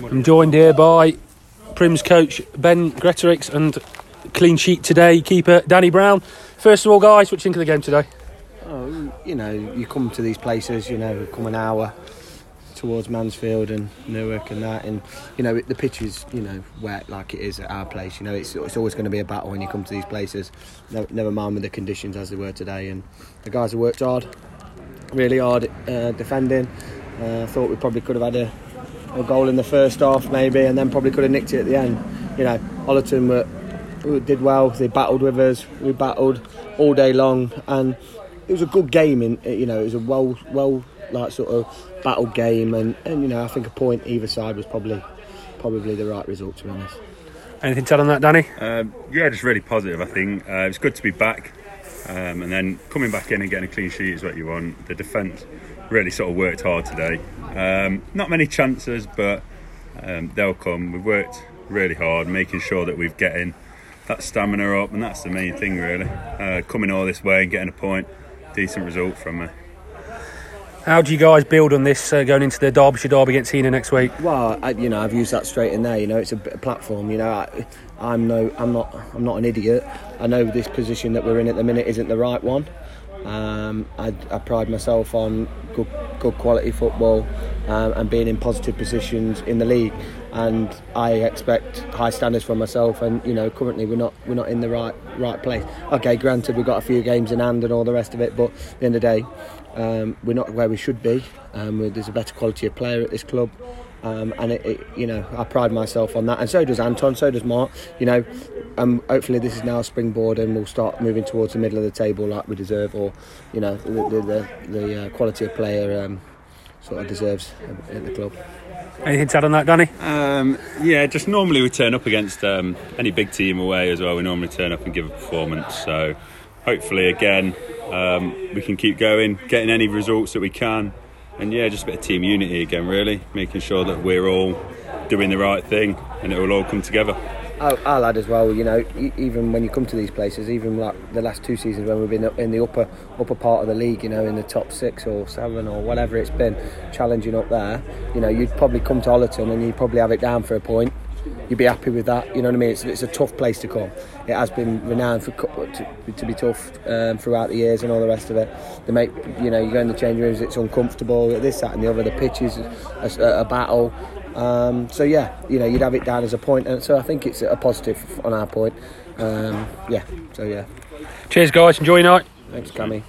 I'm joined here by Prim's coach Ben Gretorix and clean sheet today keeper Danny Brown. First of all, guys, what do you think of the game today? Oh, you know, you come to these places, you know, come an hour towards Mansfield and Newark and that, and you know the pitch is you know wet like it is at our place. You know, it's it's always going to be a battle when you come to these places. Never mind with the conditions as they were today, and the guys have worked hard, really hard uh, defending. Uh, I thought we probably could have had a, a goal in the first half maybe, and then probably could have nicked it at the end. You know, Ollerton were, were did well. They battled with us. We battled all day long, and it was a good game. In you know, it was a well well like sort of battle game, and, and you know I think a point either side was probably probably the right result to be honest. Anything to add on that, Danny? Um, yeah, just really positive. I think uh, it's good to be back, um, and then coming back in and getting a clean sheet is what you want. The defence really sort of worked hard today. Um, not many chances, but um, they'll come. We've worked really hard, making sure that we've getting that stamina up, and that's the main thing really. Uh, coming all this way and getting a point, decent result from me. How do you guys build on this uh, going into the Derbyshire derby against Heanor next week? Well, I, you know, I've used that straight in there. You know, it's a, a platform. You know, I, I'm no, I'm not, I'm not an idiot. I know this position that we're in at the minute isn't the right one. Um, I, I, pride myself on good, good quality football um, and being in positive positions in the league. And I expect high standards from myself. And you know, currently we're not, we're not in the right, right place. Okay, granted, we've got a few games in hand and all the rest of it, but at the end of the day, um, we're not where we should be. Um, there's a better quality of player at this club. Um, and it, it, you know, I pride myself on that, and so does Anton, so does Mark. You know, um, hopefully this is now a springboard, and we'll start moving towards the middle of the table like we deserve, or you know, the the, the, the uh, quality of player um, sort of deserves at the club. Anything to add on that, Danny? Um, yeah, just normally we turn up against um, any big team away as well. We normally turn up and give a performance, so hopefully again um, we can keep going, getting any results that we can, and yeah, just a bit of team unity again, really, making sure that we're all doing the right thing and it will all come together. I'll, I'll add as well, you know, even when you come to these places, even like the last two seasons when we've been in the upper upper part of the league, you know, in the top six or seven or whatever it's been, challenging up there, you know, you'd probably come to Ollerton and you'd probably have it down for a point you'd be happy with that. You know what I mean? It's, it's a tough place to come. It has been renowned for to, to be tough um, throughout the years and all the rest of it. They make you know you go in the change rooms, it's uncomfortable. This, that, and the other. The pitch is a, a battle. Um, so yeah, you know you'd have it down as a point, and so I think it's a positive on our point. Um, yeah. So yeah. Cheers, guys. Enjoy your night. Thanks, Cammy.